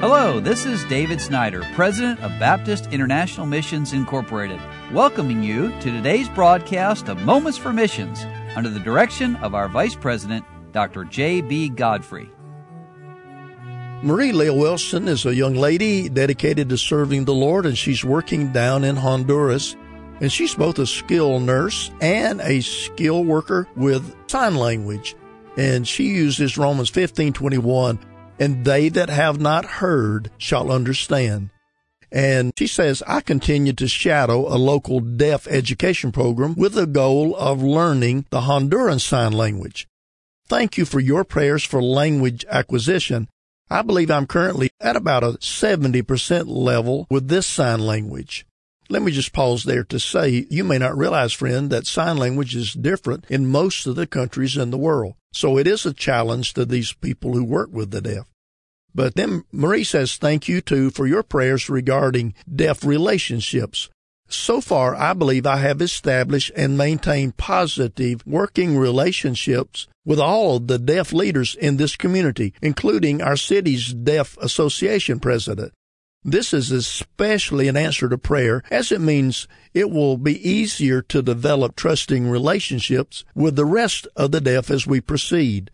Hello, this is David Snyder, President of Baptist International Missions Incorporated, welcoming you to today's broadcast of Moments for Missions under the direction of our Vice President, Dr. J.B. Godfrey. Marie Leah Wilson is a young lady dedicated to serving the Lord, and she's working down in Honduras. And she's both a skilled nurse and a skilled worker with sign language. And she uses Romans 15:21 and they that have not heard shall understand. And she says, I continue to shadow a local deaf education program with the goal of learning the Honduran Sign Language. Thank you for your prayers for language acquisition. I believe I'm currently at about a 70% level with this sign language. Let me just pause there to say you may not realize, friend, that sign language is different in most of the countries in the world. So it is a challenge to these people who work with the deaf. But then Marie says, thank you too for your prayers regarding deaf relationships. So far, I believe I have established and maintained positive working relationships with all of the deaf leaders in this community, including our city's Deaf Association president. This is especially an answer to prayer as it means it will be easier to develop trusting relationships with the rest of the deaf as we proceed.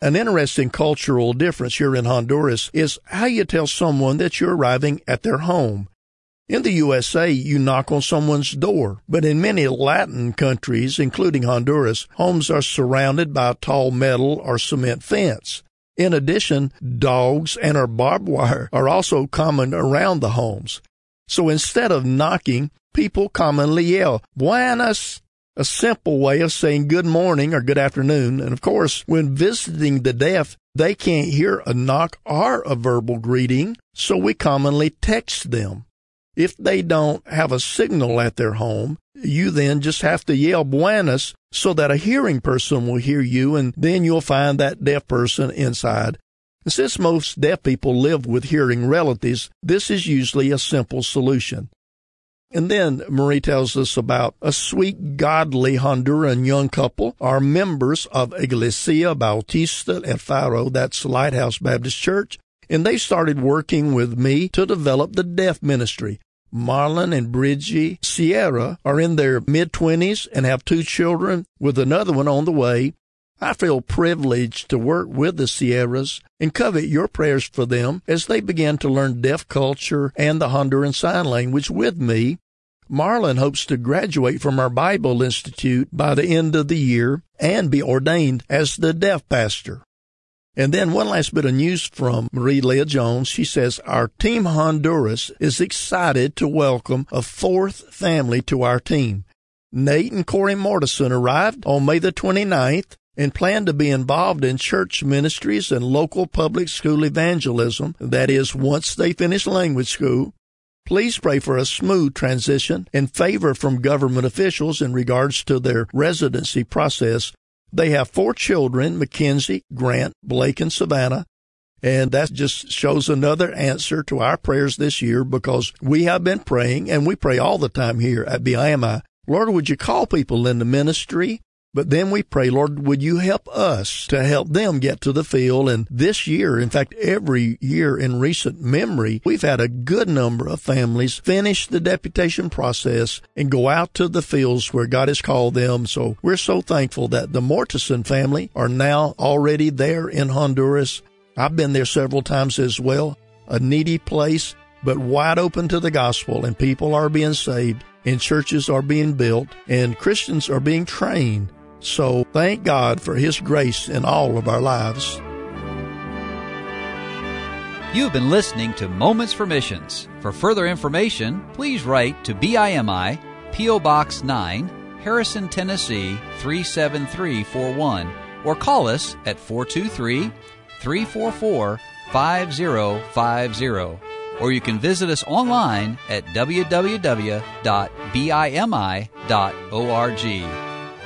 An interesting cultural difference here in Honduras is how you tell someone that you're arriving at their home. In the USA, you knock on someone's door, but in many Latin countries, including Honduras, homes are surrounded by a tall metal or cement fence. In addition, dogs and or barbed wire are also common around the homes. So instead of knocking, people commonly yell, Buenas, a simple way of saying good morning or good afternoon. And of course, when visiting the deaf, they can't hear a knock or a verbal greeting, so we commonly text them. If they don't have a signal at their home, you then just have to yell buenas so that a hearing person will hear you and then you'll find that deaf person inside. And since most deaf people live with hearing relatives, this is usually a simple solution. And then Marie tells us about a sweet, godly Honduran young couple are members of Iglesia Bautista El Faro, that's Lighthouse Baptist Church, and they started working with me to develop the deaf ministry. Marlon and Bridgie Sierra are in their mid twenties and have two children with another one on the way. I feel privileged to work with the Sierras and covet your prayers for them as they begin to learn deaf culture and the Honduran Sign Language with me. Marlon hopes to graduate from our Bible Institute by the end of the year and be ordained as the deaf pastor. And then one last bit of news from Marie Leah Jones. She says, Our Team Honduras is excited to welcome a fourth family to our team. Nate and Corey Mortison arrived on May the 29th and plan to be involved in church ministries and local public school evangelism. That is, once they finish language school. Please pray for a smooth transition and favor from government officials in regards to their residency process. They have four children, Mackenzie, Grant, Blake, and Savannah. And that just shows another answer to our prayers this year because we have been praying and we pray all the time here at BIMI. Lord, would you call people in the ministry but then we pray, Lord, would you help us to help them get to the field? And this year, in fact, every year in recent memory, we've had a good number of families finish the deputation process and go out to the fields where God has called them. So we're so thankful that the Mortison family are now already there in Honduras. I've been there several times as well. A needy place, but wide open to the gospel and people are being saved and churches are being built and Christians are being trained so thank God for His grace in all of our lives. You've been listening to Moments for Missions. For further information, please write to BIMI, P.O. Box 9, Harrison, Tennessee 37341, or call us at 423 344 5050. Or you can visit us online at www.bimi.org.